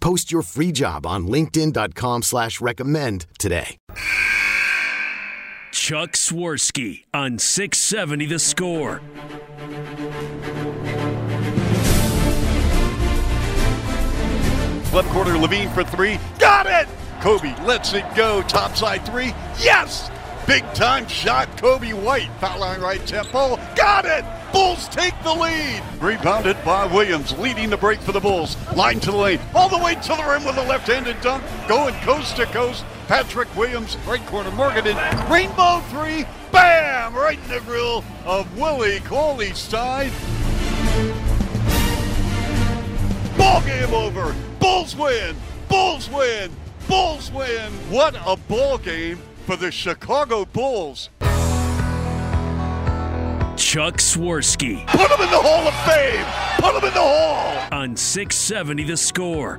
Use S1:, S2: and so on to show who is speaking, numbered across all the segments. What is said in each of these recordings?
S1: Post your free job on linkedin.com slash recommend today.
S2: Chuck Swirsky on 670 The Score.
S3: Left corner, LaVine for three. Got it! Coby lets it go. Topside three. Yes! Big time shot, Coby White. Foul line right tempo. Got it! Bulls take the lead. Rebounded by Williams, leading the break for the Bulls. Line to the lane, all the way to the rim with a left-handed dunk, going coast to coast. Patrick Williams, right corner, Morgan in rainbow three. Bam! Right in the grill of Willie Cauley Stein. Ball game over. Bulls win. Bulls win. Bulls win. What a ball game for the Chicago Bulls.
S2: Chuck Swirsky
S3: Put him in the Hall of Fame. Put him in the Hall.
S2: on 670 The Score.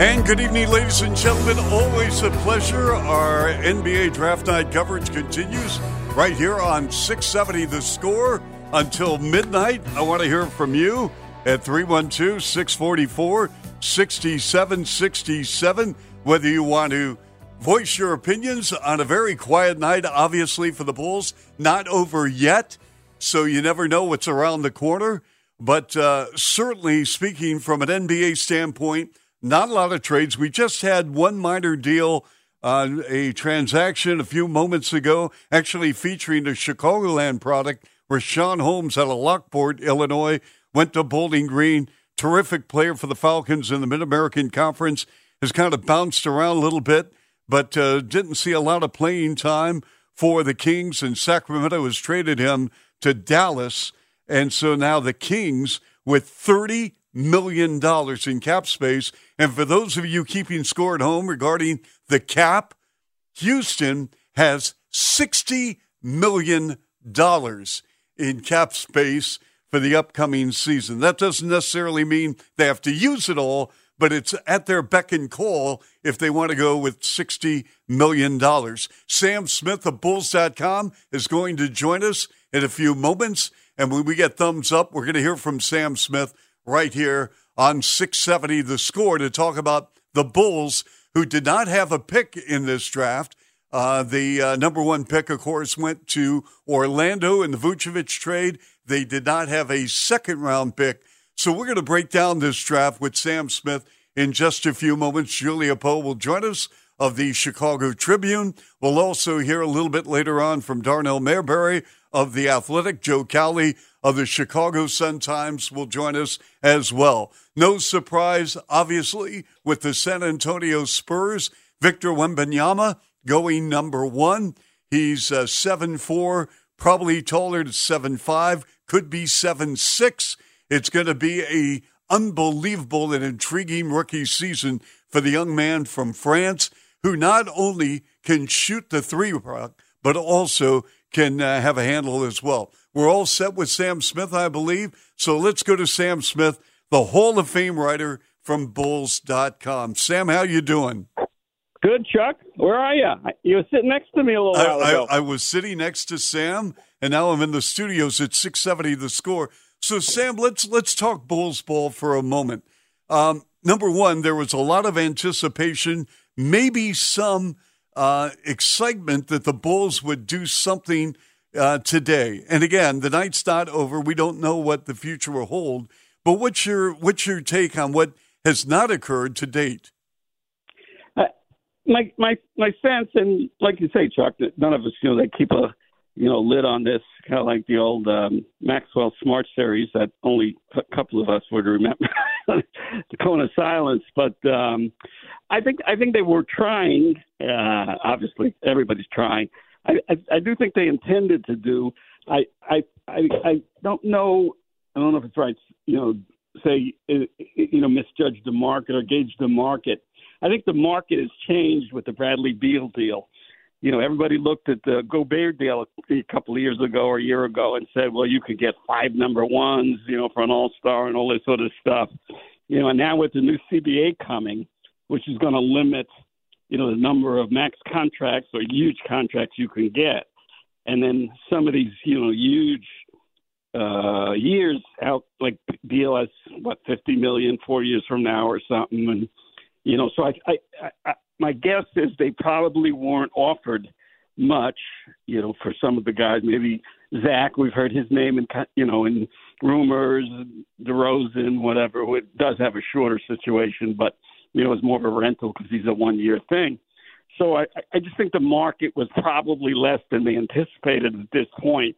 S3: And good evening, ladies and gentlemen. Always a pleasure. Our NBA Draft Night coverage continues right here on 670 The Score until midnight. I want to hear from you at 312 644 6767. Whether you want to voice your opinions on a very quiet night, obviously, for the Bulls, not over yet. So you never know what's around the corner. But uh, certainly, speaking from an NBA standpoint, not a lot of trades. We just had one minor deal, uh, a transaction a few moments ago, actually featuring a Chicagoland product where Richaun Holmes out of Lockport, Illinois, went to Bowling Green. Terrific player for the Falcons in the Mid American Conference. Has kind of bounced around a little bit, but uh, didn't see a lot of playing time for the Kings, and Sacramento has traded him to Dallas. And so now the Kings, with $30 million in cap space, and for those of you keeping score at home regarding the cap, Houston has $60 million in cap space for the upcoming season. That doesn't necessarily mean they have to use it all, but it's at their beck and call if they want to go with $60 million. Sam Smith of Bulls.com is going to join us in a few moments. And when we get thumbs up, we're going to hear from Sam Smith right here on 670 The Score to talk about the Bulls, who did not have a pick in this draft. Uh, the uh, number one pick, of course, went to Orlando in the Vucevic trade. They did not have a second round pick. So we're going to break down this draft with Sam Smith in just a few moments. Julia Poe will join us of the Chicago Tribune. We'll also hear a little bit later on from Darnell Mayberry of The Athletic. Joe Cowley of the Chicago Sun-Times will join us as well. No surprise, obviously, with the San Antonio Spurs. Victor Wembanyama going number one. He's uh, 7'4", probably taller than 7'5", could be 7 6. It's going to be a unbelievable and intriguing rookie season for the young man from France who not only can shoot the three rock, but also can uh, have a handle as well. We're all set with Sam Smith, I believe. So let's go to Sam Smith, the Hall of Fame writer from Bulls.com. Sam, how you doing?
S4: Good, Chuck. Where are you? You were sitting next to me a little
S3: I,
S4: while ago.
S3: I, I was sitting next to Sam, and now I'm in the studios at 670 The Score. So, Sam, let's let's talk Bulls ball for a moment. Um, number one, there was a lot of anticipation, maybe some uh, excitement that the Bulls would do something uh, today. And again, the night's not over. We don't know what the future will hold. But what's your what's your take on what has not occurred to date?
S4: my my my sense, and like you say, Chuck, none of us, you know, they keep a you know lid on this, kind of like the old um, Maxwell Smart series that only a couple of us would remember, the cone of silence. But um, I think I think they were trying. Uh, obviously, everybody's trying. I, I I do think they intended to do. I I I, I don't know. I don't know if it's right. You know, say you know misjudge the market or gauge the market I think the market has changed with the Bradley Beal deal. You know, everybody looked at the Gobert deal a couple of years ago or a year ago and said, well, you could get five number ones, you know, for an all star and all this sort of stuff. You know, and now with the new CBA coming, which is going to limit, you know, the number of max contracts or huge contracts you can get. And then some of these, you know, huge uh years out like deal as what fifty million four years from now or something and you know, so I, I, I, my guess is they probably weren't offered much, you know, for some of the guys. Maybe Zach, we've heard his name in, you know, in rumors, DeRozan, whatever. It does have a shorter situation, but you know, it's more of a rental because he's a one-year thing. So I, I just think the market was probably less than they anticipated at this point,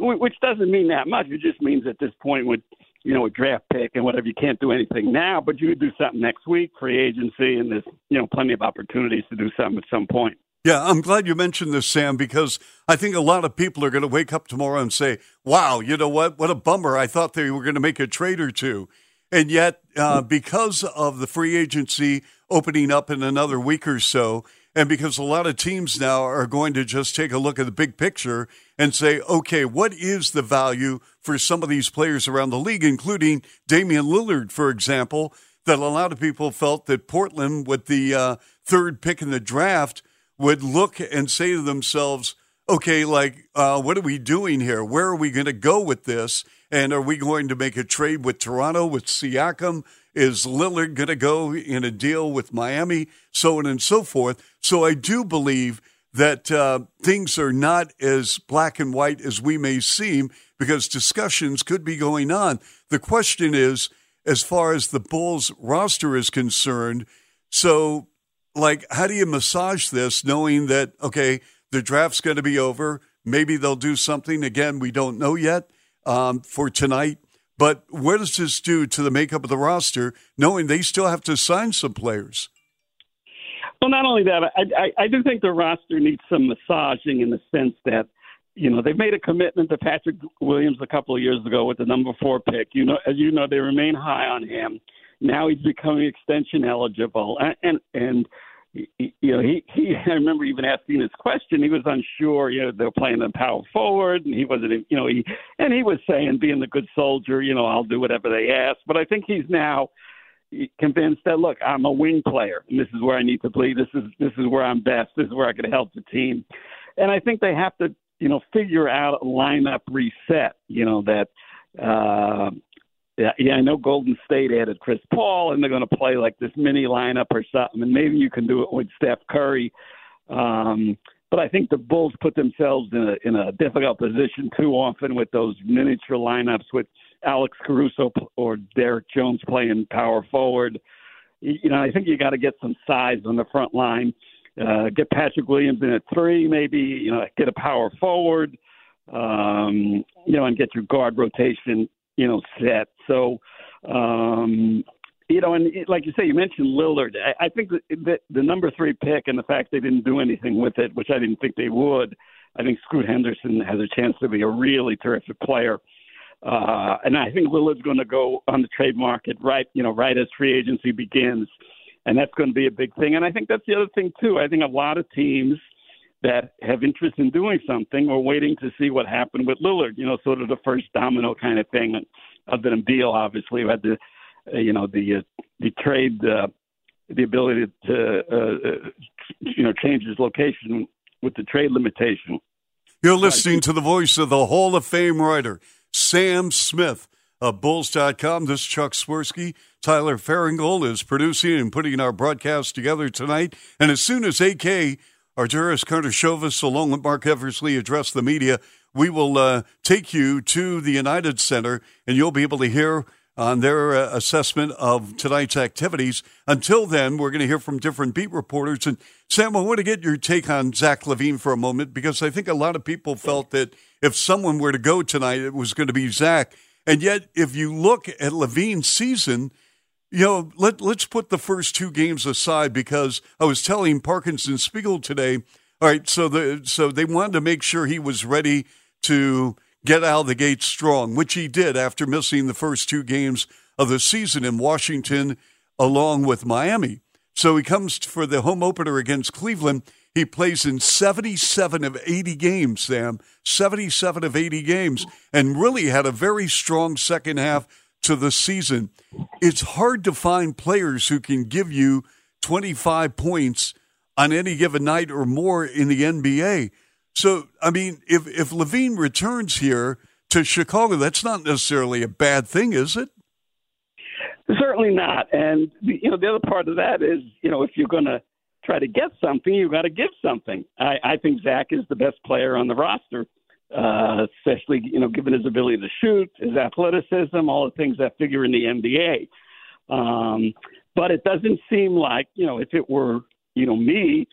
S4: which doesn't mean that much. It just means at this point, with you know, a draft pick and whatever. You can't do anything now, but you could do something next week, free agency, and there's, you know, plenty of opportunities to do something at some point.
S3: Yeah, I'm glad you mentioned this, Sam, because I think a lot of people are going to wake up tomorrow and say, wow, you know what? What a bummer. I thought they were going to make a trade or two. And yet, uh, because of the free agency opening up in another week or so, and because a lot of teams now are going to just take a look at the big picture and say, okay, what is the value for some of these players around the league, including Damian Lillard, for example, that a lot of people felt that Portland, with the uh, third pick in the draft, would look and say to themselves, okay, like, uh, what are we doing here? Where are we going to go with this? And are we going to make a trade with Toronto, with Siakam? Is Lillard going to go in a deal with Miami? So on and so forth. So I do believe that uh, things are not as black and white as we may seem because discussions could be going on. The question is, as far as the Bulls roster is concerned, so like, how do you massage this knowing that, okay, the draft's going to be over? Maybe they'll do something. Again, we don't know yet um, for tonight. But what does this do to the makeup of the roster, knowing they still have to sign some players?
S4: Well, not only that, I, I, I do think the roster needs some massaging in the sense that, you know, they've made a commitment to Patrick Williams a couple of years ago with the number four pick. You know, as you know, they remain high on him. Now he's becoming extension eligible, and and, and you know, he, he, I remember even asking this question. He was unsure, you know, they're playing the power forward and he wasn't, you know, he, and he was saying, being the good soldier, you know, I'll do whatever they ask. But I think he's now convinced that, look, I'm a wing player and this is where I need to play. This is, this is where I'm best. This is where I can help the team. And I think they have to, you know, figure out a lineup reset, you know, that, uh, yeah, yeah, I know Golden State added Chris Paul, and they're going to play like this mini lineup or something, and maybe you can do it with Steph Curry. Um, but I think the Bulls put themselves in a in a difficult position too often with those miniature lineups with Alex Caruso or Derrick Jones playing power forward. You know, I think you got to get some size on the front line. Uh, get Patrick Williams in at three, maybe. You know, get a power forward. Um, you know, and get your guard rotation you know, set. So, um, you know, and like you say, you mentioned Lillard. I, I think that, that the number three pick and the fact they didn't do anything with it, which I didn't think they would. I think Scoot Henderson has a chance to be a really terrific player. Uh, and I think Lillard's going to go on the trade market right, you know, right as free agency begins, and that's going to be a big thing. And I think that's the other thing too. I think a lot of teams that have interest in doing something or waiting to see what happened with Lillard. You know, sort of the first domino kind of thing. Other than Beal, obviously, who had the, uh, you know, the uh, the trade, uh, the ability to, uh, uh, you know, change his location with the trade limitation.
S3: You're listening to the voice of the Hall of Fame writer Sam Smith of Bulls.com. This is Chuck Swirsky. Tyler Farringold is producing and putting our broadcast together tonight. And as soon as AK Arturas Karnisovas, along with Marc Eversley, address the media. We will uh, take you to the United Center, and you'll be able to hear on their uh, assessment of tonight's activities. Until then, we're going to hear from different beat reporters. And Sam, I want to get your take on Zach LaVine for a moment because I think a lot of people felt that if someone were to go tonight, it was going to be Zach. And yet, if you look at LaVine's season, you know, let, let's put the first two games aside because I was telling Parkinson Spiegel today. All right, so the so they wanted to make sure he was ready to get out of the gate strong, which he did after missing the first two games of the season in Washington along with Miami. So he comes for the home opener against Cleveland. He plays in 77 of 80 games, Sam. 77 of 80 games, and really had a very strong second half to the season. It's hard to find players who can give you 25 points on any given night or more in the NBA. So, I mean, if if LaVine returns here to Chicago, that's not necessarily a bad thing, is it?
S4: Certainly not. And you know, the other part of that is, you know, if you're going to try to get something, you've got to give something. I, I think Zach is the best player on the roster, uh, especially you know, given his ability to shoot, his athleticism, all the things that figure in the NBA. Um, but it doesn't seem like you know, if it were you know me,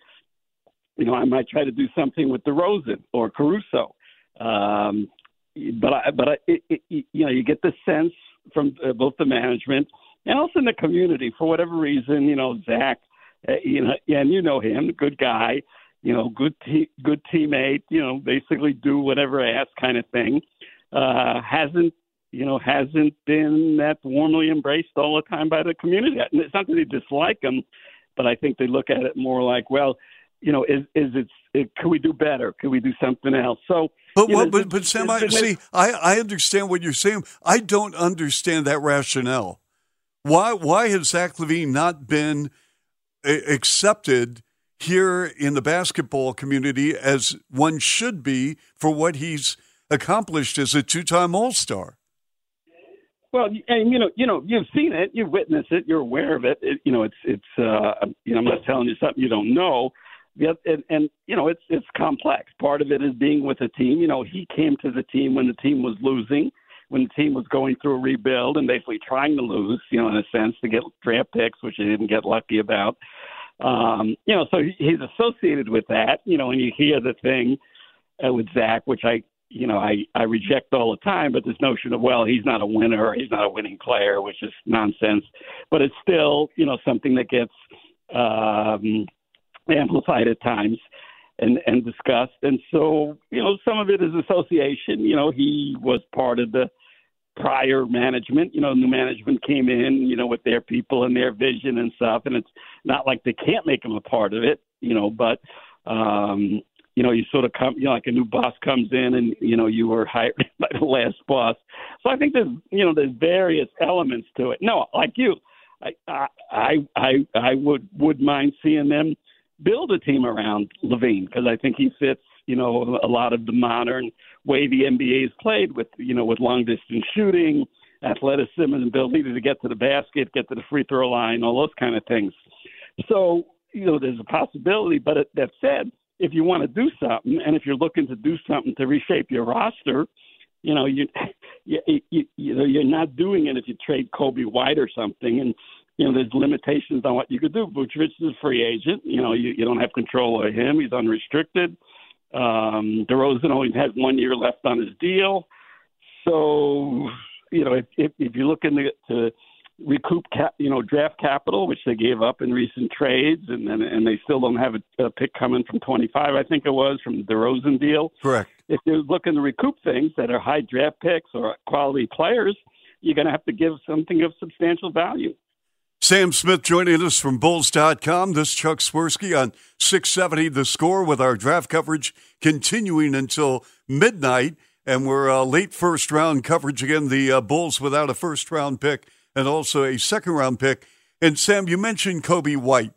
S4: you know, I might try to do something with DeRozan or Caruso. Um, but I, but I, it, it, you know, you get the sense from uh, both the management and also in the community for whatever reason, you know, Zach, uh, you know, and you know him, good guy, you know, good te- good teammate, you know, basically do whatever I ask kind of thing. Uh, hasn't you know hasn't been that warmly embraced all the time by the community. And it's not that they dislike him, but I think they look at it more like, well, you know, is is it, it can we do better? Could we do something else? So,
S3: but
S4: know,
S3: but, but Sam, I, see, I I understand what you're saying. I don't understand that rationale. Why why has Zach LaVine not been accepted here in the basketball community as one should be for what he's accomplished as a two-time All-Star?
S4: Well, and you know, you know, you've seen it, you've witnessed it, you're aware of it. it you know, it's it's. Uh, you know, I'm not telling you something you don't know and, and you know it's it's complex. Part of it is being with a team. You know, he came to the team when the team was losing, when the team was going through a rebuild and basically trying to lose. You know, in a sense, to get draft picks, which he didn't get lucky about. Um, you know, so he's associated with that. You know, and you hear the thing uh, with Zach, which I you know I I reject all the time. But this notion of well, he's not a winner, he's not a winning player, which is nonsense. But it's still you know something that gets um, amplified at times and and discussed. And so, you know, some of it is association. You know, he was part of the prior management. You know, new management came in, you know, with their people and their vision and stuff. And it's not like they can't make them a part of it, you know, but um, you know, you sort of come, you know, like a new boss comes in and, you know, you were hired by the last boss. So I think there's, you know, there's various elements to it. No, like you, I, I, I, I would, would mind seeing them build a team around LaVine because I think he fits, you know, a lot of the modern way the NBA is played with, you know, with long distance shooting, athleticism, and ability to get to the basket, get to the free throw line, all those kind of things. So, you know, there's a possibility. But that said, if you want to do something, and if you're looking to do something to reshape your roster, you know, you, you, you, you know, you're not doing it if you trade Coby White or something, and you know, there's limitations on what you could do. Vucevic is a free agent. You know, you, you don't have control of him. He's unrestricted. Um, DeRozan only has one year left on his deal. So, you know, if, if, if you're looking to, to recoup, cap, you know, draft capital, which they gave up in recent trades, and and, and they still don't have a, a pick coming from 25, I think it was, from the DeRozan deal.
S3: Correct.
S4: If you're looking to recoup things that are high draft picks or quality players, you're going to have to give something of substantial value.
S3: Sam Smith joining us from Bulls.com. This Chuck Swirsky on 670 The Score with our draft coverage continuing until midnight. And we're uh, late first round coverage again. The uh, Bulls without a first round pick and also a second round pick. And Sam, you mentioned Coby White.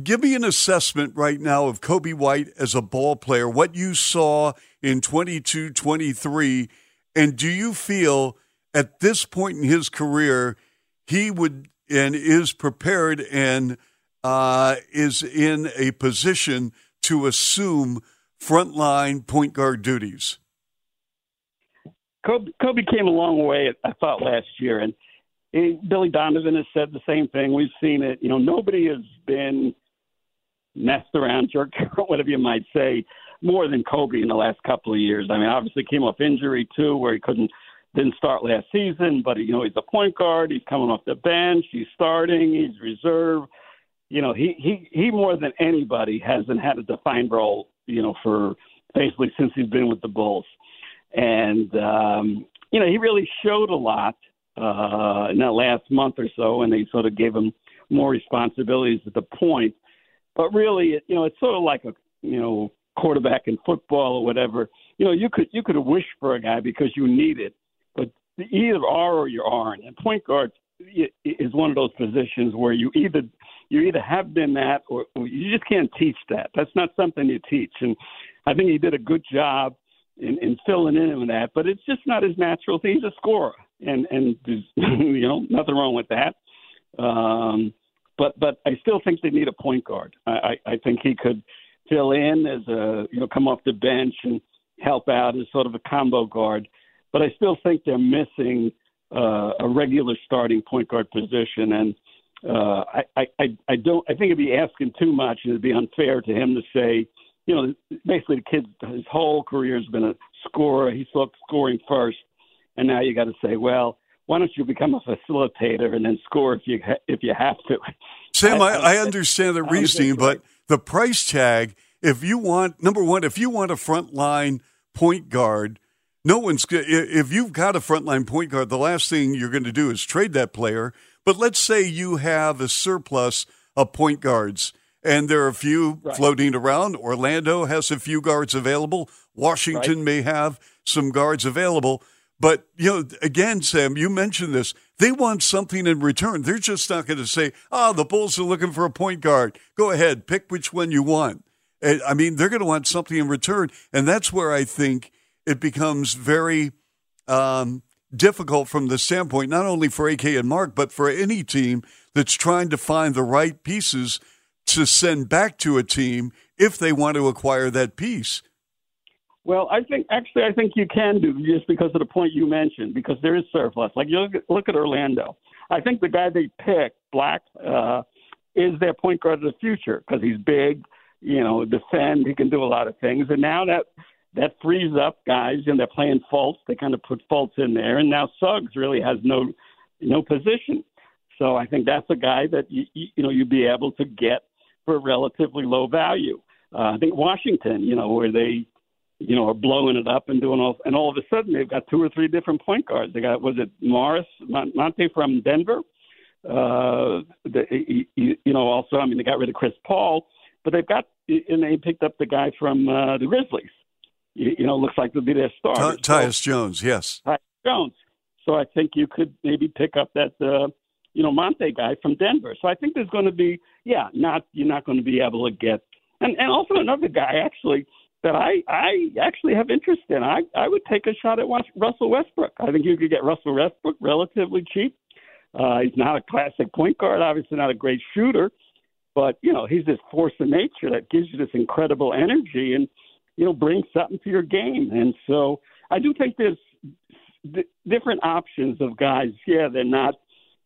S3: Give me an assessment right now of Coby White as a ball player, what you saw in 22 23. And do you feel at this point in his career, he would and is prepared and uh, is in a position to assume frontline point guard duties?
S4: Kobe, Coby came a long way, I thought, last year, and Billy Donovan has said the same thing. We've seen it. You know, nobody has been messed around, jerked whatever you might say, more than Coby in the last couple of years. I mean, obviously came off injury too, where he couldn't didn't start last season, but you know he's a point guard. He's coming off the bench. He's starting. He's reserve. You know, he he he more than anybody hasn't had a defined role. You know, for basically since he's been with the Bulls, and um, you know he really showed a lot uh, in that last month or so, and they sort of gave him more responsibilities at the point. But really, it, you know, it's sort of like a you know quarterback in football or whatever. You know, you could you could wished for a guy because you need it, but either are or you aren't. And point guard is one of those positions where you either you either have been that or, or you just can't teach that. That's not something you teach. And I think he did a good job in, in filling in with that, but it's just not his natural thing. He's a scorer, and and you know nothing wrong with that. Um, but but I still think they need a point guard. I, I, I think he could fill in as a you know come off the bench and help out as sort of a combo guard. But I still think they're missing uh, a regular starting point guard position, and uh, I, I I don't I think it'd be asking too much, and it'd be unfair to him to say, you know, basically the kid his whole career has been a scorer. He's looked scoring first, and now you got to say, well, why don't you become a facilitator and then score if you if you have to?
S3: Sam, I, I understand the reasoning, but the price tag. If you want number one, if you want a front line point guard, no one's if you've got a frontline point guard, the last thing you're going to do is trade that player. But let's say you have a surplus of point guards, and there are a few right. floating around. Orlando has a few guards available. Washington right. may have some guards available. But, you know, again, Sam, you mentioned this. They want something in return. They're just not going to say, oh, the Bulls are looking for a point guard. Go ahead, pick which one you want. I mean, they're going to want something in return. And that's where I think it becomes very um, difficult from the standpoint, not only for AK and Mark, but for any team that's trying to find the right pieces to send back to a team if they want to acquire that piece.
S4: Well, I think actually I think you can do just because of the point you mentioned because there is surplus. Like you look at, look at Orlando. I think the guy they picked, Black, uh, is their point guard of the future because he's big, you know, defend. He can do a lot of things, and now that that frees up guys, and they're playing Fultz. They kind of put Fultz in there, and now Suggs really has no no position. So I think that's a guy that you you know you'd be able to get for a relatively low value. Uh, I think Washington, you know, where they you know, are blowing it up and doing all, and all of a sudden they've got two or three different point guards. They got was it Morris Monte from Denver? Uh, the, you, you know, also I mean they got rid of Chris Paul, but they've got and they picked up the guy from uh, the Grizzlies. You, you know, looks like they'll be their star.
S3: Ty- Tyus so, Jones, yes.
S4: Tyus Jones. So I think you could maybe pick up that uh, you know Monte guy from Denver. So I think there's going to be yeah, not you're not going to be able to get and and also another guy actually that I I actually have interest in. I I would take a shot at Russell Westbrook. I think you could get Russell Westbrook relatively cheap. Uh, he's not a classic point guard, obviously not a great shooter, but you know he's this force of nature that gives you this incredible energy and you know bring something to your game. And so I do think there's d- different options of guys. Yeah, they're not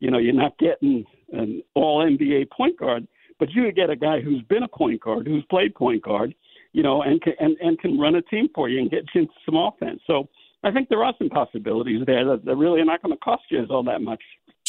S4: you know you're not getting an all NBA point guard, but you get a guy who's been a point guard, who's played point guard you know, and can, and, and can run a team for you and get you into some offense. So I think there are some possibilities there that, that really are not going to cost you all that much.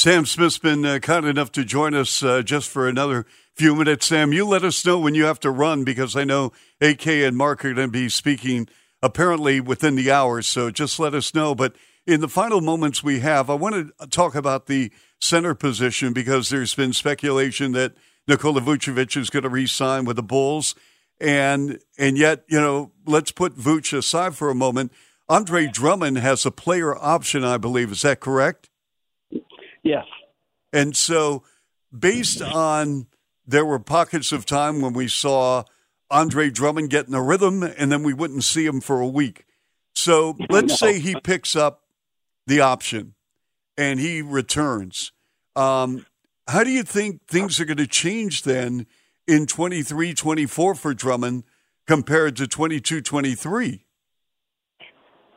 S3: Sam Smith's been uh, kind enough to join us uh, just for another few minutes. Sam, you let us know when you have to run because I know AK and Mark are going to be speaking apparently within the hour. So just let us know. But in the final moments we have, I want to talk about the center position because there's been speculation that Nikola Vucevic is going to re-sign with the Bulls and and yet you know let's put Vooch aside for a moment. Andre Drummond has a player option, I believe. Is that correct?
S4: Yes.
S3: And so, based on there were pockets of time when we saw Andre Drummond get in a rhythm, and then we wouldn't see him for a week. So let's say he picks up the option and he returns. Um, how do you think things are going to change then in 23 24 for Drummond compared to 22 23?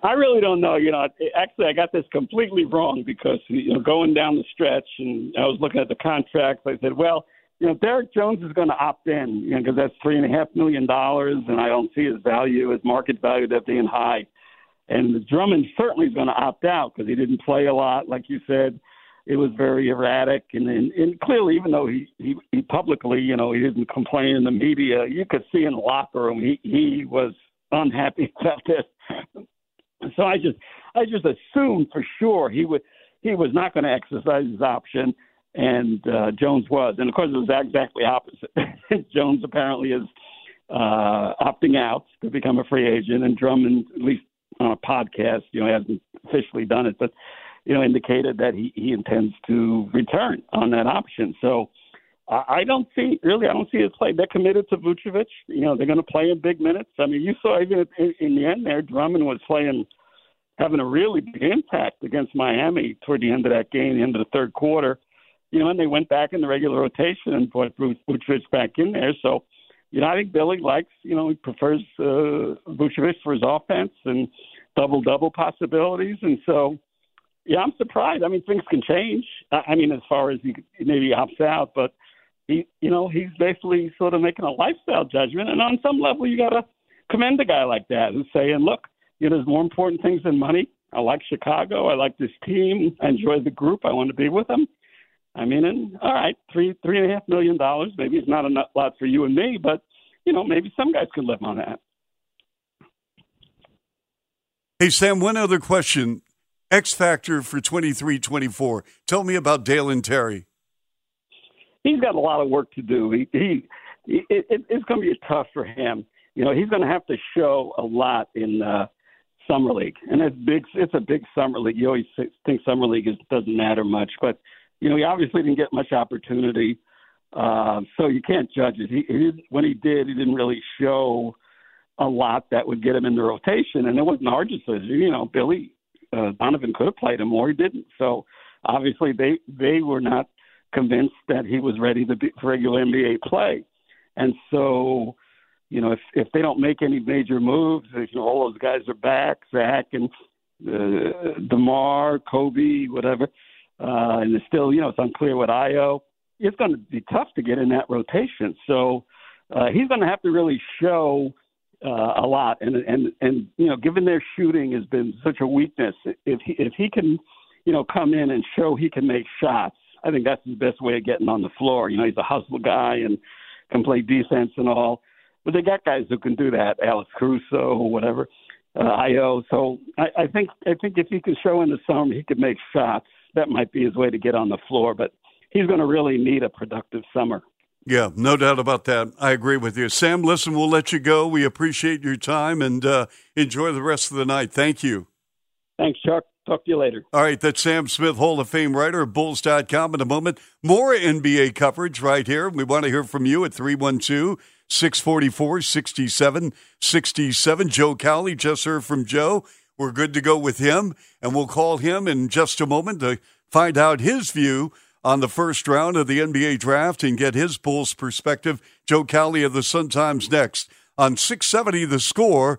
S4: I really don't know. You know, actually, I got this completely wrong because you know, going down the stretch, and I was looking at the contracts. I said, well, you know, Derrick Jones is going to opt in, you know, because that's three and a half million dollars, and I don't see his value, his market value, that being high. And Drummond certainly is going to opt out because he didn't play a lot, like you said. It was very erratic, and, and, and clearly, even though he, he he publicly, you know, he didn't complain in the media, you could see in the locker room he he was unhappy about this. So I just I just assumed for sure he would he was not going to exercise his option, and uh, Jones was, and of course it was exactly opposite. Jones apparently is uh, opting out to become a free agent, and Drummond, at least on a podcast, you know, hasn't officially done it, but you know, indicated that he he intends to return on that option. So. I don't see really. I don't see his play. They're committed to Vucevic. You know, they're going to play in big minutes. I mean, you saw even in, in the end there, Drummond was playing, having a really big impact against Miami toward the end of that game, the end of the third quarter. You know, and they went back in the regular rotation and put Vucevic back in there. So, you know, I think Billy likes. You know, he prefers uh, Vucevic for his offense and double double possibilities, and so. Yeah, I'm surprised. I mean, things can change. I mean, as far as he maybe opts out, but he, you know, he's basically sort of making a lifestyle judgment. And on some level, you got to commend a guy like that who's saying, look, you know, there's more important things than money. I like Chicago. I like this team. I enjoy the group. I want to be with them. I mean, and all right, three three and a half million dollars. Maybe it's not a lot for you and me, but you know, maybe some guys can live on that.
S3: Hey Sam, one other question. X factor for 23-24. Tell me about Dalen Terry
S4: he's got a lot of work to do. He, he, he it, it's going to be tough for him. You know, he's going to have to show a lot in uh, summer league, and it's big. It's a big summer league. You always think summer league is, doesn't matter much, but you know, he obviously didn't get much opportunity, uh, so you can't judge it. He, he when he did, he didn't really show a lot that would get him in the rotation, and it wasn't our decision. You know, Billy uh, Donovan could have played him more, he didn't. So obviously, they they were not convinced that he was ready to be for regular NBA play. And so, you know, if if they don't make any major moves, you know, all those guys are back, Zach and uh, DeMar, Coby, whatever, uh, and it's still, you know, it's unclear what Ayo. It's going to be tough to get in that rotation. So uh, he's going to have to really show uh, a lot. And and and you know, given their shooting has been such a weakness, if he if he can, you know, come in and show he can make shots I think that's his best way of getting on the floor. You know, he's a hustle guy and can play defense and all. But they got guys who can do that, Alex Caruso or whatever, uh, Ayo. So I, I think I think if he can show in the summer he could make shots, that might be his way to get on the floor. But he's going to really need a productive summer.
S3: Yeah, no doubt about that. I agree with you. Sam, listen, we'll let you go. We appreciate your time and uh, enjoy the rest of the night. Thank you.
S4: Thanks, Chuck. Talk to you later.
S3: All right, that's Sam Smith, Hall of Fame writer of Bulls.com. In a moment, more NBA coverage right here. We want to hear from you at 312 644 6767. Joe Cowley just heard from Joe. We're good to go with him, and we'll call him in just a moment to find out his view on the first round of the NBA draft and get his Bulls perspective. Joe Cowley of the Sun Times next on 670 The Score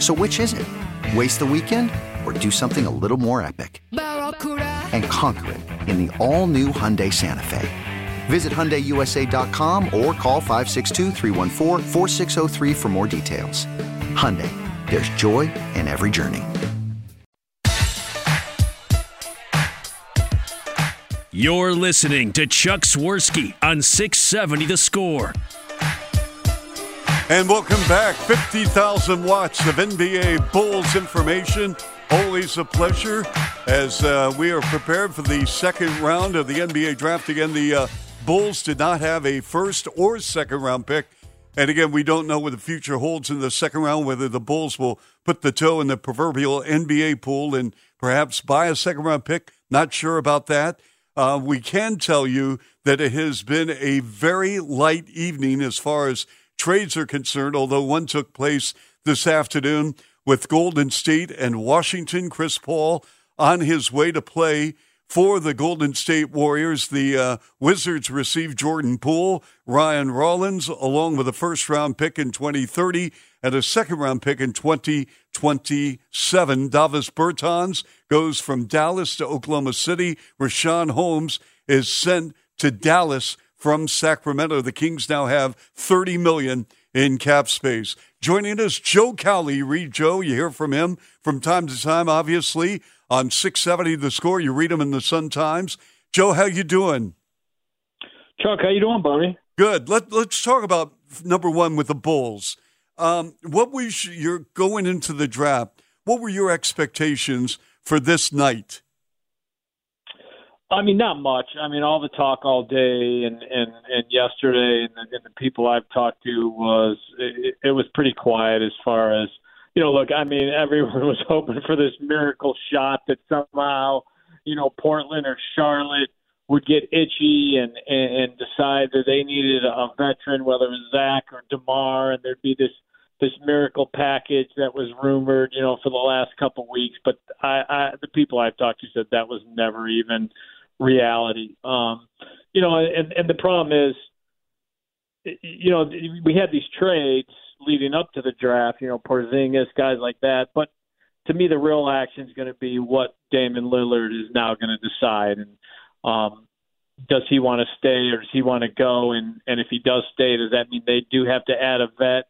S5: So, which is it? Waste the weekend or do something a little more epic? And conquer it in the all new Hyundai Santa Fe. Visit HyundaiUSA.com or call 562 for more details. Hyundai, there's joy in every journey.
S2: You're listening to Chuck Swirsky on 670 The Score.
S3: And welcome back. 50,000 watts of NBA Bulls information. Always a pleasure as uh, we are prepared for the second round of the NBA draft. Again, the uh, Bulls did not have a first or second round pick. And again, we don't know what the future holds in the second round, whether the Bulls will put the toe in the proverbial NBA pool and perhaps buy a second round pick. Not sure about that. Uh, we can tell you that it has been a very light evening as far as trades are concerned, although one took place this afternoon with Golden State and Washington. Chris Paul on his way to play for the Golden State Warriors. The uh, Wizards received Jordan Poole, Ryan Rollins, along with a first round pick in 2030 and a second round pick in 2027. Davis Bertans goes from Dallas to Oklahoma City. Richaun Holmes is sent to Dallas from Sacramento. The Kings now have 30 million in cap space. Joining us, Joe Cowley. You read Joe, you hear from him from time to time, obviously, on 670 The Score. You read him in the Sun Times. Joe, how you doing?
S6: Chuck, how you doing, buddy?
S3: Good. Let, let's talk about number one with the Bulls. Um, what was you're going into the draft? What were your expectations for this night?
S6: I mean, not much. I mean, all the talk all day and and and yesterday, and the, and the people I've talked to was it, it was pretty quiet as far as you know. Look, I mean, everyone was hoping for this miracle shot that somehow you know Portland or Charlotte would get itchy and and, decide that they needed a veteran, whether it was Zach or DeMar, and there'd be this this miracle package that was rumored, you know, for the last couple of weeks. But I, I the people I've talked to said that was never even reality. Um, you know, and and the problem is, you know, we had these trades leading up to the draft. You know, Porzingis, guys like that. But to me, the real action is going to be what Damian Lillard is now going to decide, and um, does he want to stay or does he want to go? And and if he does stay, does that mean they do have to add a vet?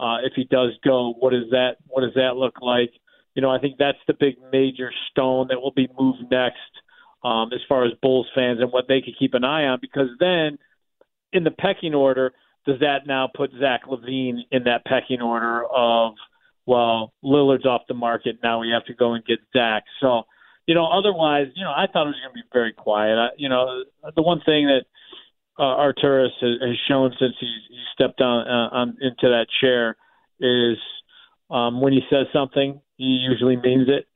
S6: Uh, if he does go, what does that what does that look like? You know, I think that's the big major stone that will be moved next um, as far as Bulls fans and what they could keep an eye on. Because then, in the pecking order, does that now put Zach LaVine in that pecking order of well, Lillard's off the market now, we have to go and get Zach. So, you know, otherwise, you know, I thought it was going to be very quiet. I, you know, the one thing that uh, Arturas has, has shown since he's, he stepped on, uh, on into that chair is um, when he says something, he usually means it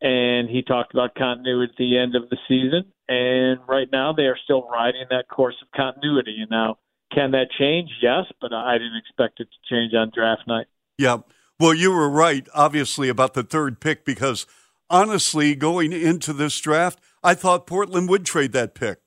S6: and he talked about continuity at the end of the season. And right now, they are still riding that course of continuity. And now, can that change? Yes, but I didn't expect it to change on draft night.
S3: Yeah. Well, you were right, obviously, about the third pick because honestly, going into this draft, I thought Portland would trade that pick.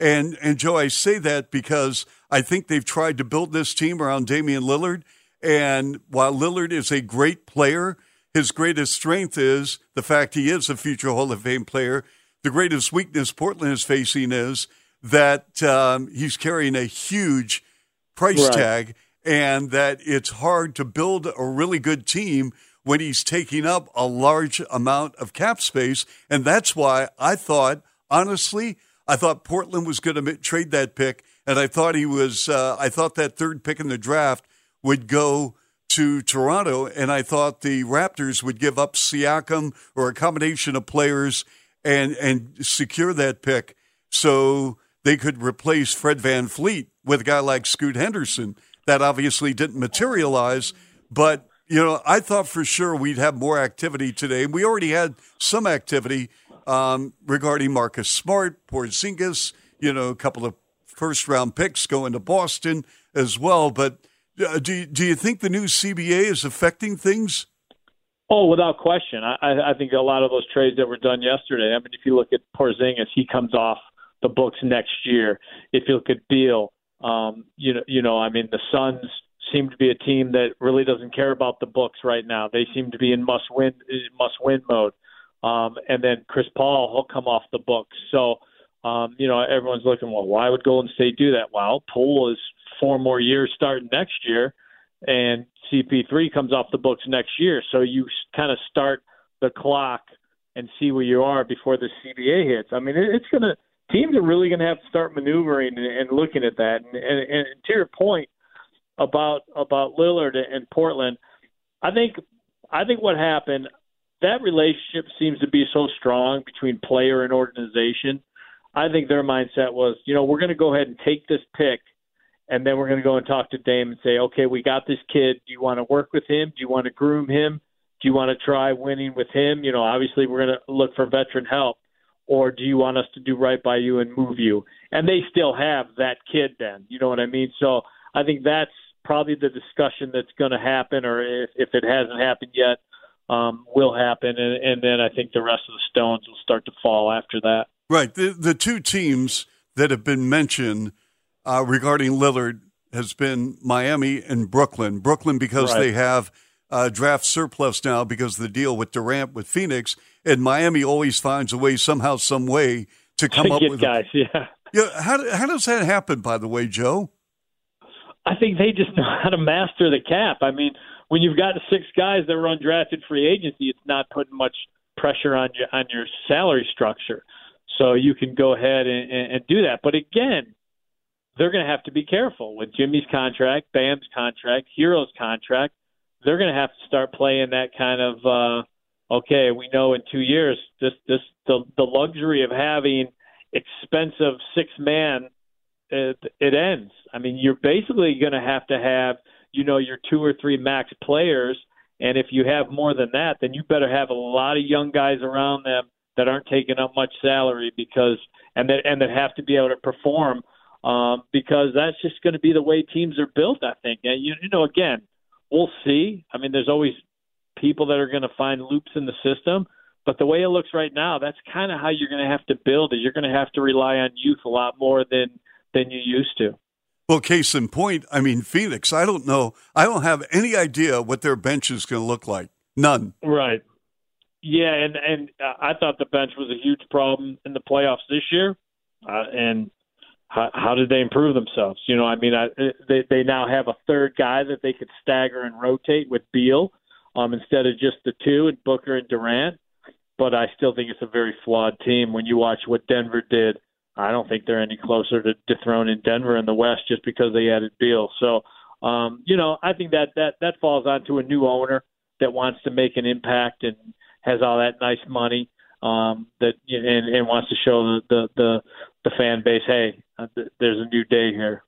S3: And and Joe, I say that because I think they've tried to build this team around Damian Lillard. And while Lillard is a great player, his greatest strength is the fact he is a future Hall of Fame player. The greatest weakness Portland is facing is that um, he's carrying a huge price right. tag and that it's hard to build a really good team when he's taking up a large amount of cap space. And that's why I thought, honestly, I thought Portland was going to trade that pick. And I thought he was, uh, I thought that third pick in the draft would go to Toronto, and I thought the Raptors would give up Siakam or a combination of players and and secure that pick so they could replace Fred VanVleet with a guy like Scoot Henderson. That obviously didn't materialize, but you know, I thought for sure we'd have more activity today. We already had some activity um, regarding Marcus Smart, Porzingis, you know, a couple of first round picks going to Boston as well. But uh, do do you think the new CBA is affecting things?
S6: Oh, without question. I, I think a lot of those trades that were done yesterday. I mean, if you look at Porzingis, he comes off the books next year. If you look at Beal, um, you know, you know, I mean, the Suns seem to be a team that really doesn't care about the books right now. They seem to be in must win must win mode. Um, and then Chris Paul, he'll come off the books. So, um, you know, everyone's looking, well, why would Golden State do that? Well, Poole is four more years starting next year, and CP3 comes off the books next year. So you kind of start the clock and see where you are before the CBA hits. I mean, it's going to teams are really going to have to start maneuvering and, and looking at that. And, and, and to your point about about Lillard and Portland, I think I think what happened that relationship seems to be so strong between player and organization. I think their mindset was, you know, we're going to go ahead and take this pick and then we're going to go and talk to Dame and say, okay, we got this kid. Do you want to work with him? Do you want to groom him? Do you want to try winning with him? You know, obviously we're going to look for veteran help, or do you want us to do right by you and move you? And they still have that kid. Then you know what I mean. So I think that's probably the discussion that's going to happen, or if, if it hasn't happened yet, um, will happen, and, and then I think the rest of the stones will start to fall after that.
S3: Right. The the two teams that have been mentioned uh, regarding Lillard has been Miami and Brooklyn. Brooklyn because right. they have uh, draft surplus now because of the deal with Durant with Phoenix, and Miami always finds a way somehow, some way to come up with
S6: guys. A, yeah.
S3: Yeah. How how does that happen? By the way, Joe.
S6: I think they just know how to master the cap. I mean, when you've got six guys that were undrafted free agency, it's not putting much pressure on your on your salary structure. So you can go ahead and, and, and do that. But again, they're going to have to be careful with Jimmy's contract, Bam's contract, Herro's contract. They're going to have to start playing that kind of uh, okay. We know in two years this this the the luxury of having expensive six man it, it ends. I mean, you're basically going to have to have you know your two or three max players, and if you have more than that, then you better have a lot of young guys around them that aren't taking up much salary because and that and that have to be able to perform um, because that's just going to be the way teams are built. I think, and you, you know, again, we'll see. I mean, there's always people that are going to find loops in the system, but the way it looks right now, that's kind of how you're going to have to build it. You're going to have to rely on youth a lot more than than you used to.
S3: Well, case in point, I mean, Phoenix, I don't know. I don't have any idea what their bench is going to look like. None.
S6: Right. Yeah, and and uh, I thought the bench was a huge problem in the playoffs this year, uh, and how, how did they improve themselves? You know, I mean, I, they they now have a third guy that they could stagger and rotate with Beal um, instead of just the two and Booker and Durant. But I still think it's a very flawed team. When you watch what Denver did, I don't think they're any closer to dethroning Denver in the West just because they added Beal. So, um, you know, I think that that that falls onto a new owner that wants to make an impact and has all that nice money um, that and, and wants to show the, the the the fan base, hey, uh, there's a new day here.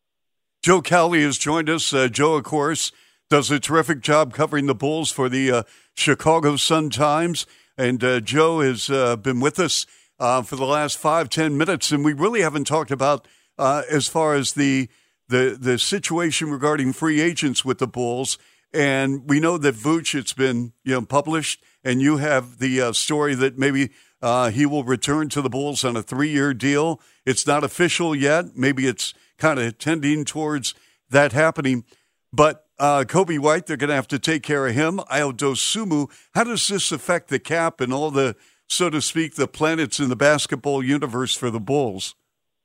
S3: Joe Cowley has joined us. Uh, Joe, of course, does a terrific job covering the Bulls for the uh, Chicago Sun Times, and uh, Joe has uh, been with us uh, for the last five ten minutes, and we really haven't talked about as far as the the the situation regarding free agents with the Bulls. And we know that Vooch, it's been you know published, and you have the story that maybe uh, he will return to the Bulls on a three year deal. It's not official yet. Maybe it's kind of tending towards that happening. But uh, Coby White, they're going to have to take care of him. Ayo Dosunmu. How does this affect the cap and all the, so to speak, the planets in the basketball universe for the Bulls?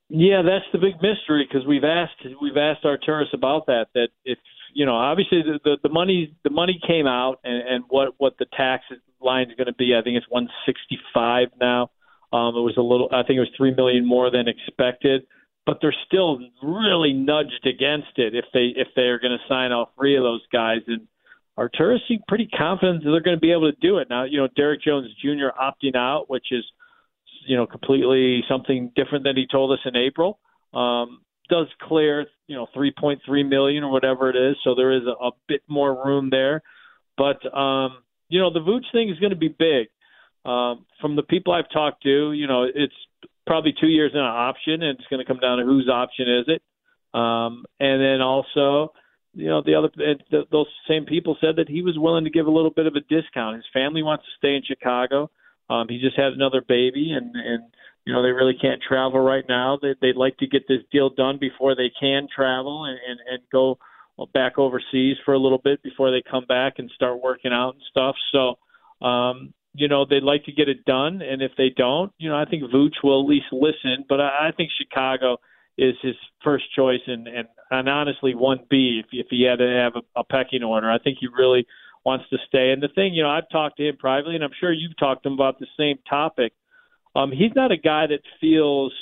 S6: Yeah, that's the big mystery because we've asked we've asked Arturas about that. That if you know, obviously the, the, the money the money came out and, and what what the tax line is going to be. I think it's 165 now. Um, it was a little. I think it was three million more than expected, but they're still really nudged against it if they if they are going to sign all three of those guys. And Arturas seem pretty confident that they're going to be able to do it. Now, you know, Derrick Jones Jr. opting out, which is you know, completely something different than he told us in April. Um, does clear, you know, 3.3 million or whatever it is, so there is a, a bit more room there. But um, you know, the Vooch thing is going to be big. Um, from the people I've talked to, you know, it's probably two years in an option, and it's going to come down to whose option is it. Um, and then also, you know, the other the, those same people said that he was willing to give a little bit of a discount. His family wants to stay in Chicago. Um, he just had another baby, and and you know they really can't travel right now. They, they'd like to get this deal done before they can travel and and, and go back overseas for a little bit before they come back and start working out and stuff. So, um, you know, they'd like to get it done, and if they don't, you know, I think Vooch will at least listen. But I, I think Chicago is his first choice, and and, and honestly, one B if if he had to have a, a pecking order. I think he really wants to stay. And the thing, you know, I've talked to him privately, and I'm sure you've talked to him about the same topic. Um, he's not a guy that feels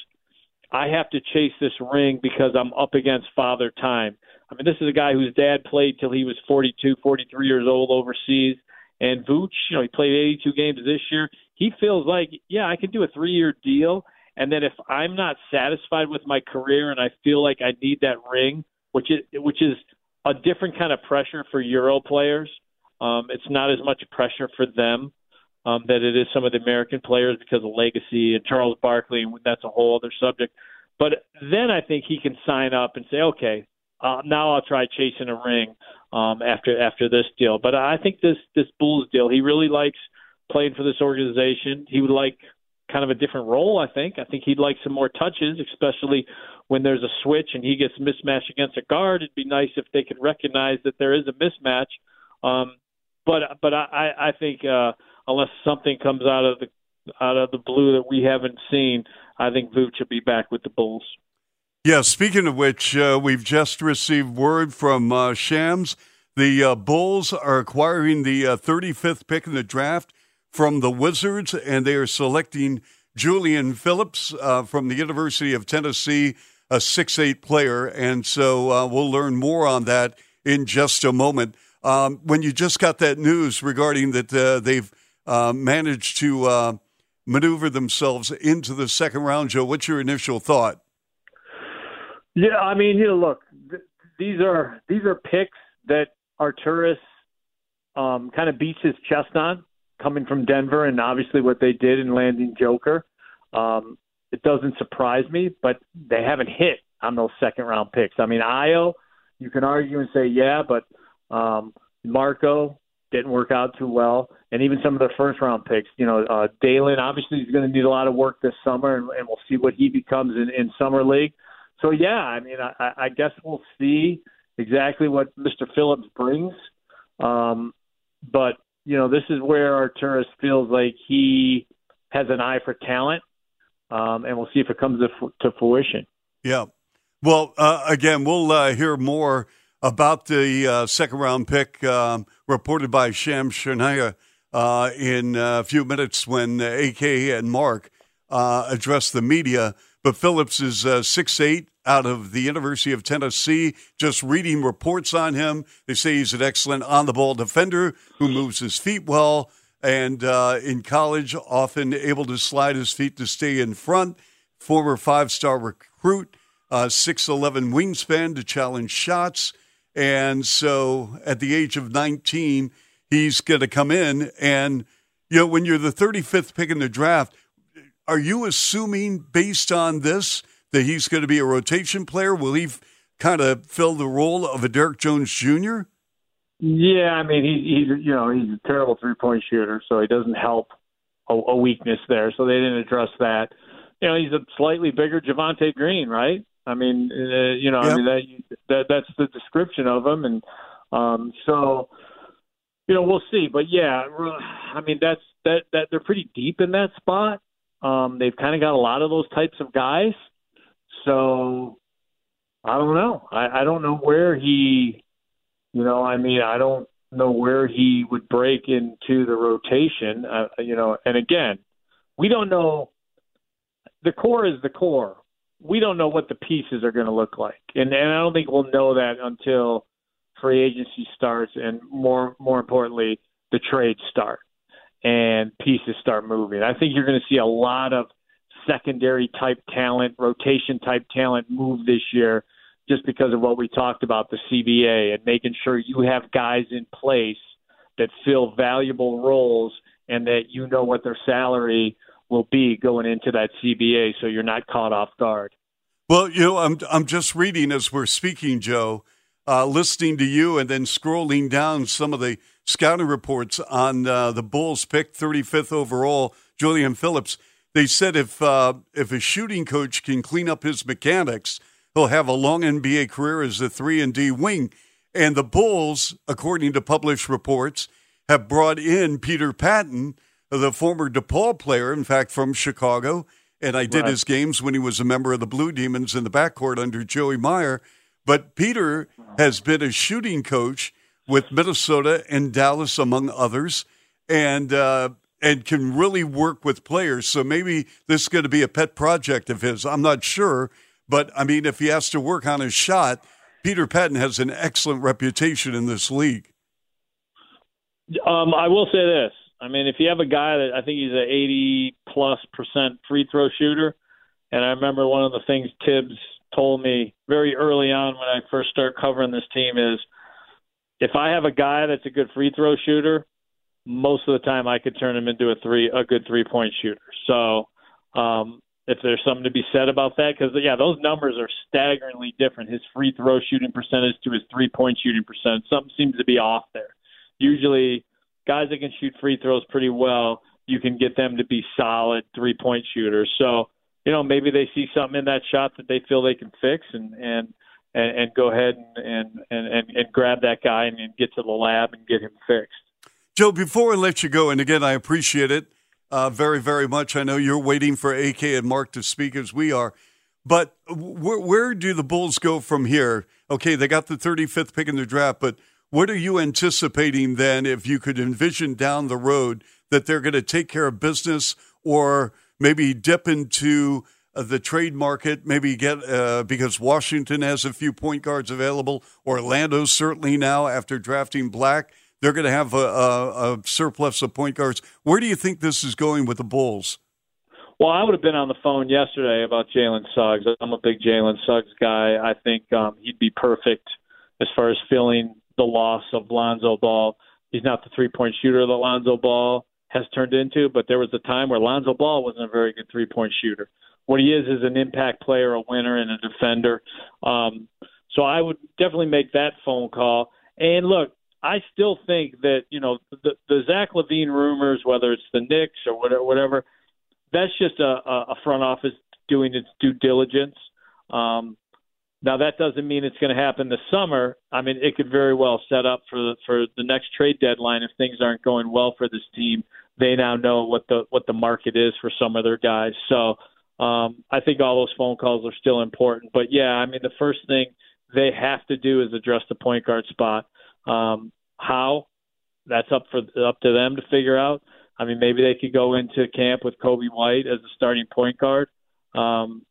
S6: I have to chase this ring because I'm up against father time. I mean, this is a guy whose dad played till he was 42, 43 years old overseas. And Vooch, you know, he played 82 games this year. He feels like, yeah, I can do a three-year deal, and then if I'm not satisfied with my career and I feel like I need that ring, which is which is a different kind of pressure for Euro players. Um, it's not as much pressure for them um, that it is some of the American players because of legacy and Charles Barkley, and that's a whole other subject. But then I think he can sign up and say, okay, uh, now I'll try chasing a ring um, after after this deal. But I think this this Bulls deal, he really likes playing for this organization. He would like kind of a different role. I think. I think he'd like some more touches, especially when there's a switch and he gets mismatched against a guard. It'd be nice if they could recognize that there is a mismatch. Um, but but I I think uh, unless something comes out of the out of the blue that we haven't seen, I think Vooch will be back with the Bulls.
S3: Yeah, speaking of which, uh, we've just received word from uh, Shams. The uh, Bulls are acquiring the 35th uh, pick in the draft from the Wizards, and they are selecting Julian Phillips uh, from the University of Tennessee, a six-eight player. And so uh, we'll learn more on that in just a moment. Um, when you just got that news regarding that they've managed to maneuver themselves into the second round, Joe, what's your initial thought?
S6: Yeah, I mean, you know, look, th- these are these are picks that Arturas um, kind of beats his chest on, coming from Denver, and obviously what they did in landing Joker. Um, it doesn't surprise me, but they haven't hit on those second round picks. I mean, Ayo, you can argue and say, yeah, but um, Marko didn't work out too well, and even some of their first round picks. You know, uh, Dalen obviously is going to need a lot of work this summer, and, and we'll see what he becomes in, in summer league so yeah, I mean, I, I guess we'll see exactly what Mr. Phillips brings. Um, but you know, this is where Arturas feels like he has an eye for talent, um, and we'll see if it comes to, to fruition.
S3: Yeah. Well, uh, again, we'll uh, hear more about the uh, second round pick um, reported by Shams Charania uh, in a few minutes when AK and Mark uh, address the media. But Phillips is uh, six eight out of the University of Tennessee. Just reading reports on him, they say he's an excellent on the ball defender who moves his feet well, and uh, in college, often able to slide his feet to stay in front. Former five star recruit, uh, six eleven wingspan to challenge shots, and so at the age of nineteen, he's going to come in and. You know, when you're the 35th pick in the draft, are you assuming, based on this, that he's going to be a rotation player? Will he kind of fill the role of a Derrick Jones Jr.?
S6: Yeah, I mean he, he's you know he's a terrible three point shooter, so he doesn't help a, a weakness there. So they didn't address that. You know, he's a slightly bigger Javonte Green, right? I mean, uh, you know, yep. I mean that, that that's the description of him, and um, so you know we'll see. But yeah, I mean that's that that they're pretty deep in that spot. Um, they've kind of got a lot of those types of guys. So I don't know. I, I don't know where he, you know, I mean, I don't know where he would break into the rotation. Uh, you know, and again, we don't know. The core is the core. We don't know what the pieces are going to look like, and and I don't think we'll know that until free agency starts, and more more importantly, the trades start and pieces start moving. I think you're going to see a lot of secondary type talent, rotation type talent move this year just because of what we talked about the CBA and making sure you have guys in place that fill valuable roles and that you know what their salary will be going into that CBA so you're not caught off guard.
S3: Well, you know, I'm I'm just reading as we're speaking, Joe, uh, listening to you, and then scrolling down some of the scouting reports on uh, the Bulls pick 35th overall, Julian Phillips. They said if uh, if a shooting coach can clean up his mechanics, he'll have a long NBA career as a three and D wing. And the Bulls, according to published reports, have brought in Peter Patton, the former DePaul player, in fact, from Chicago. And I did right. his games when he was a member of the Blue Demons in the backcourt under Joey Meyer. But Peter has been a shooting coach with Minnesota and Dallas, among others, and uh, and can really work with players. So maybe this is going to be a pet project of his. I'm not sure, but I mean, if he has to work on his shot, Peter Patton has an excellent reputation in this league.
S6: Um, I will say this. I mean, if you have a guy that I think he's an 80 plus percent free throw shooter, and I remember one of the things Thibs told me very early on when I first started covering this team is if I have a guy that's a good free throw shooter, most of the time I could turn him into a three a good three point shooter. So um, if there's something to be said about that, because yeah, those numbers are staggeringly different. His free throw shooting percentage to his three point shooting percentage, something seems to be off there. Usually, guys that can shoot free throws pretty well, you can get them to be solid three point shooters. So you know maybe they see something in that shot that they feel they can fix and and and, and go ahead and, and and and grab that guy and, and get to the lab and get him fixed.
S3: Joe, before I let you go, and again I appreciate it uh, very, very much. I know you're waiting for AK and Mark to speak as we are. But where, where do the Bulls go from here? Okay, they got the 35th pick in the draft, but what are you anticipating then if you could envision down the road that they're going to take care of business or maybe dip into uh, the trade market, maybe get uh, because Washington has a few point guards available, Orlando certainly now after drafting Black they're going to have a, a, a surplus of point guards. Where do you think this is going with the Bulls?
S6: Well, I would have been on the phone yesterday about Jalen Suggs. I'm a big Jalen Suggs guy. I think um, he'd be perfect as far as filling the loss of Lonzo Ball. He's not the three point shooter that Lonzo Ball has turned into, but there was a time where Lonzo Ball wasn't a very good three point shooter. What he is is an impact player, a winner, and a defender. Um, so I would definitely make that phone call. And look, I still think that you know the, the Zach LaVine rumors, whether it's the Knicks or whatever, whatever that's just a, a front office doing its due diligence. Um, now that doesn't mean it's going to happen this summer. I mean, it could very well set up for the, for the next trade deadline if things aren't going well for this team. They now know what the what the market is for some of their guys. So um, I think all those phone calls are still important. But yeah, I mean, the first thing they have to do is address the point guard spot. Um, how? That's up for up to them to figure out. I mean, maybe they could go into camp with Coby White as a starting point guard. Um,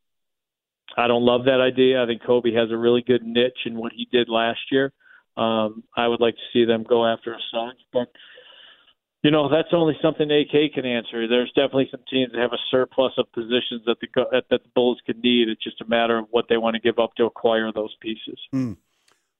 S6: I don't love that idea. I think Coby has a really good niche in what he did last year. Um, I would like to see them go after a Suggs, but you know that's only something AK can answer. There's definitely some teams that have a surplus of positions that the that the Bulls could need. It's just a matter of what they want to give up to acquire those pieces.
S3: Mm.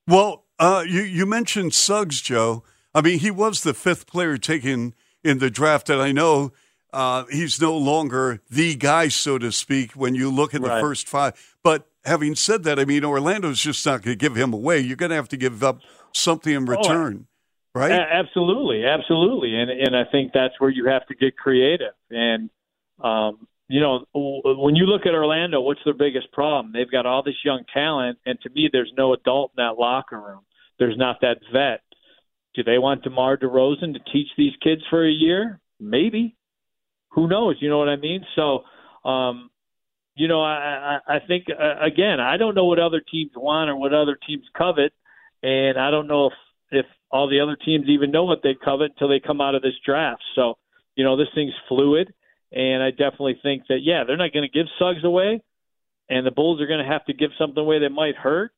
S3: Well, uh, you you mentioned Suggs, Joe. I mean, he was the fifth player taken in the draft, and I know uh, he's no longer the guy, so to speak, when you look at the right. first five. But having said that, I mean, Orlando's just not going to give him away. You're going to have to give up something in oh, return, oh, right?
S6: Absolutely, absolutely, and and I think that's where you have to get creative. And um, you know, when you look at Orlando, what's their biggest problem? They've got all this young talent, and to me, there's no adult in that locker room. There's not that vet. Do they want DeMar DeRozan to teach these kids for a year? Maybe. Who knows? You know what I mean? So, um, you know, I, I, I think uh, again, I don't know what other teams want or what other teams covet, and I don't know if if all the other teams even know what they covet until they come out of this draft. So, you know, this thing's fluid and I definitely think that, yeah, they're not going to give Suggs away, and the Bulls are going to have to give something away that might hurt.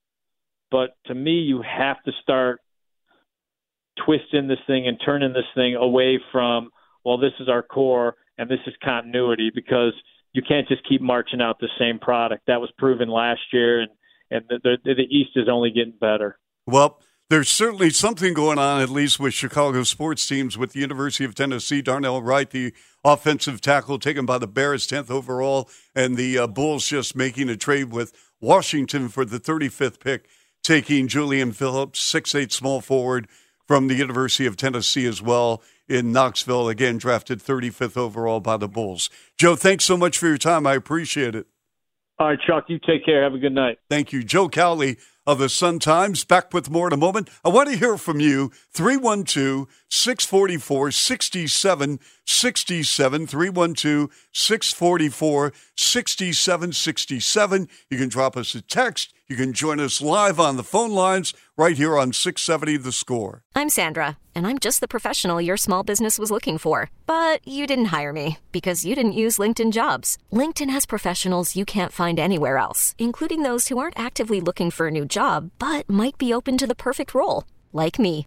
S6: But to me, you have to start twisting this thing and turning this thing away from, well, this is our core and this is continuity because you can't just keep marching out the same product. That was proven last year, and and the, the, the East is only getting better.
S3: Well, there's certainly something going on, at least with Chicago sports teams, with the University of Tennessee. Darnell Wright, the offensive tackle taken by the Bears, 10th overall, and the uh, Bulls just making a trade with Washington for the 35th pick, taking Julian Phillips, six-eight small forward from the University of Tennessee as well in Knoxville, again drafted 35th overall by the Bulls. Joe, thanks so much for your time. I appreciate it.
S6: All right, Chuck, you take care. Have a good night.
S3: Thank you. Joe Cowley of the Sun Times. Back with more in a moment. I want to hear from you. 312 644 6767. 312 644 6767. You can drop us a text. You can join us live on the phone lines right here on 670 The Score.
S7: I'm Sandra, and I'm just the professional your small business was looking for. But you didn't hire me because you didn't use LinkedIn jobs. LinkedIn has professionals you can't find anywhere else, including those who aren't actively looking for a new job but might be open to the perfect role, like me.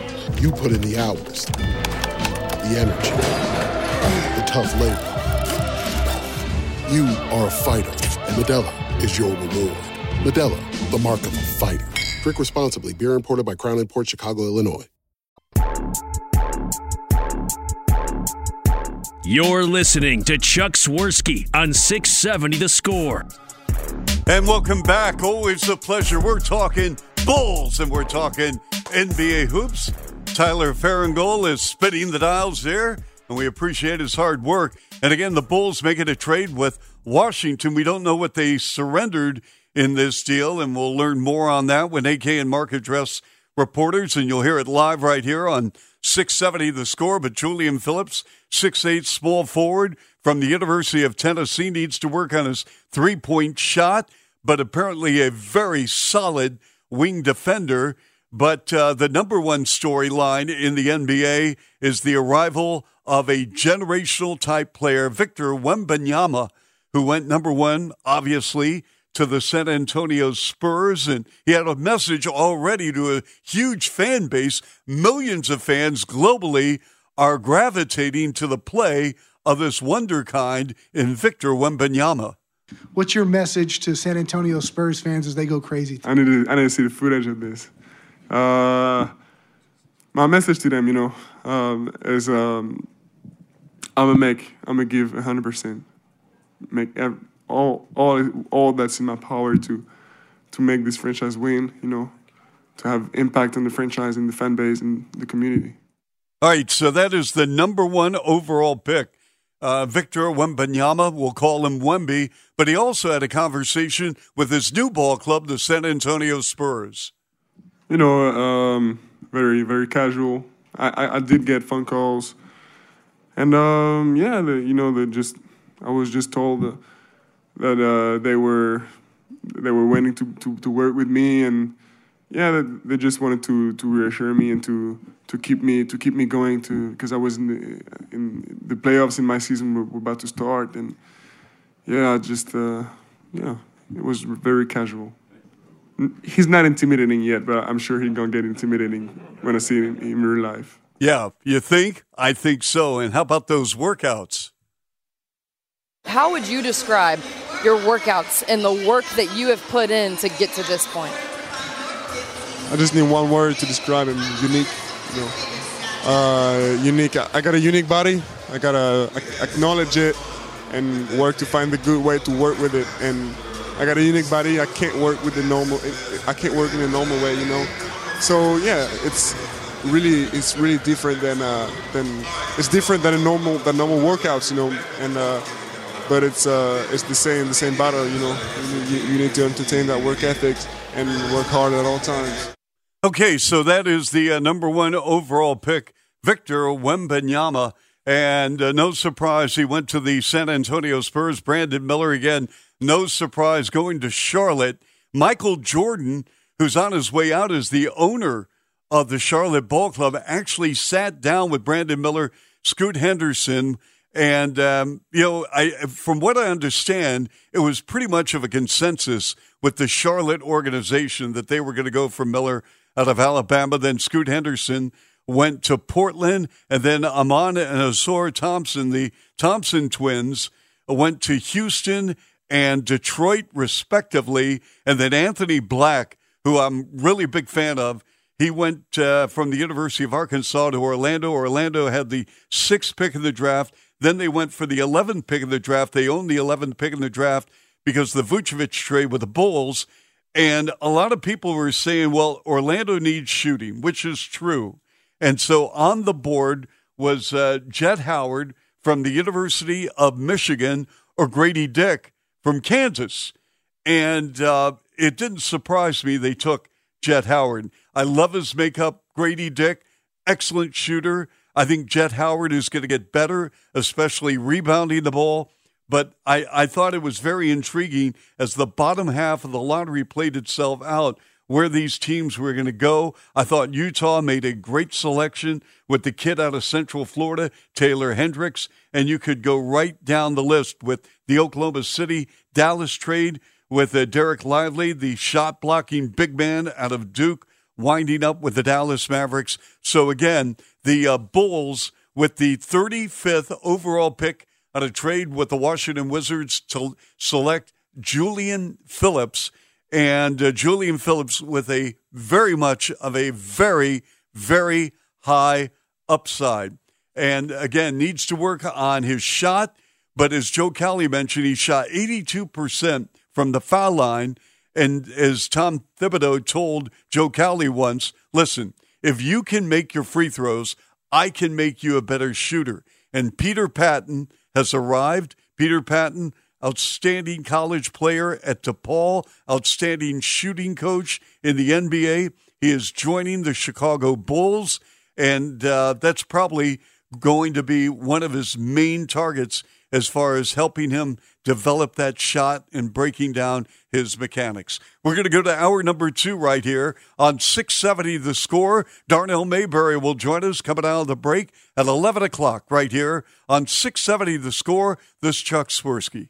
S8: You put in the hours, the energy, the tough labor. You are a fighter, and Modelo is your reward. Modelo, the mark of a fighter. Drink responsibly. Beer imported by Crown Port Chicago, Illinois.
S2: You're listening to Chuck Swirsky on 670 The Score.
S3: And welcome back. Always a pleasure. We're talking Bulls and we're talking NBA hoops. Tyler Farringall is spinning the dials there, and we appreciate his hard work. And again, the Bulls making a trade with Washington. We don't know what they surrendered in this deal, and we'll learn more on that when AK and Mark address reporters, and you'll hear it live right here on 670 the score. But Julian Phillips, six-eight small forward from the University of Tennessee, needs to work on his three point shot, but apparently a very solid wing defender. But uh, the number one storyline in the NBA is the arrival of a generational type player, Victor Wembanyama, who went number one, obviously, to the San Antonio Spurs. And he had a message already to a huge fan base. Millions of fans globally are gravitating to the play of this wunderkind in Victor Wembanyama.
S9: What's your message to San Antonio Spurs fans as they go crazy?
S10: I need to I need to see the footage of this. Uh, my message to them, you know, um, is um, I'm gonna make I'm gonna give 100 percent, make ev- all all all that's in my power to to make this franchise win. You know, to have impact on the franchise and the fan base and the community.
S3: All right, so that is the number one overall pick. Uh, Victor Wembanyama, we'll call him Wemby, but he also had a conversation with his new ball club, the San Antonio Spurs.
S10: You know, um, very very casual. I, I, I did get phone calls, and um, yeah, the, you know, the just I was just told that, that uh, they were they were waiting to, to, to work with me, and yeah, they, they just wanted to, to reassure me and to, to keep me to keep me going to because I was in the in the playoffs in my season were, were about to start, and yeah, I just uh, yeah, it was very casual. He's not intimidating yet, but I'm sure he's gonna get intimidating when I see him in real life.
S3: Yeah, you think? I think so. And how about those workouts?
S11: How would you describe your workouts and the work that you have put in to get to this point?
S10: I just need one word to describe him: unique. You know, uh, unique. I got a unique body. I gotta acknowledge it, and work to find the good way to work with it. And I got a unique body. I can't work with the normal. I can't work in a normal way, you know. So yeah, it's really it's really different than uh, than it's different than a normal than normal workouts, you know. And uh, but it's uh, it's the same the same battle, you know. You, you need to entertain that work ethic and work hard at all times.
S3: Okay, so that is the uh, number one overall pick, Victor Wembanyama. And uh, no surprise, he went to the San Antonio Spurs. Brandon Miller again, no surprise, going to Charlotte. Michael Jordan, who's on his way out as the owner of the Charlotte Ball Club, actually sat down with Brandon Miller, Scoot Henderson, and um, you know, I from what I understand, it was pretty much of a consensus with the Charlotte organization that they were going to go for Miller out of Alabama. Then Scoot Henderson went to Portland, and then Amen and Ausar Thompson, the Thompson twins, went to Houston and Detroit, respectively. And then Anthony Black, who I'm really a big fan of, he went uh, from the University of Arkansas to Orlando. Orlando had the sixth pick in the draft. Then they went for the 11th pick in the draft. They owned the 11th pick in the draft because the Vucevic trade with the Bulls. And a lot of people were saying, well, Orlando needs shooting, which is true. And so on the board was uh, Jett Howard from the University of Michigan or Grady Dick from Kansas. And uh, it didn't surprise me they took Jett Howard. I love his makeup, Grady Dick, excellent shooter. I think Jett Howard is going to get better, especially rebounding the ball. But I, I thought it was very intriguing as the bottom half of the lottery played itself out where these teams were going to go. I thought Utah made a great selection with the kid out of Central Florida, Taylor Hendricks, and you could go right down the list with the Oklahoma City Dallas trade with uh, Dereck Lively, the shot blocking big man out of Duke, winding up with the Dallas Mavericks. So again, the uh, Bulls with the 35th overall pick on a trade with the Washington Wizards to select Julian Phillips and uh, Julian Phillips with a very much of a very, very high upside. And again, needs to work on his shot. But as Joe Cowley mentioned, he shot 82% from the foul line. And as Tom Thibodeau told Joe Cowley once, listen, if you can make your free throws, I can make you a better shooter. And Peter Patton has arrived. Peter Patton outstanding college player at DePaul, outstanding shooting coach in the NBA. He is joining the Chicago Bulls, and uh, that's probably going to be one of his main targets as far as helping him develop that shot and breaking down his mechanics. We're going to go to hour number two right here on 670 The Score. Darnell Mayberry will join us coming out of the break at 11 o'clock right here on 670 The Score. This Chuck Swirsky.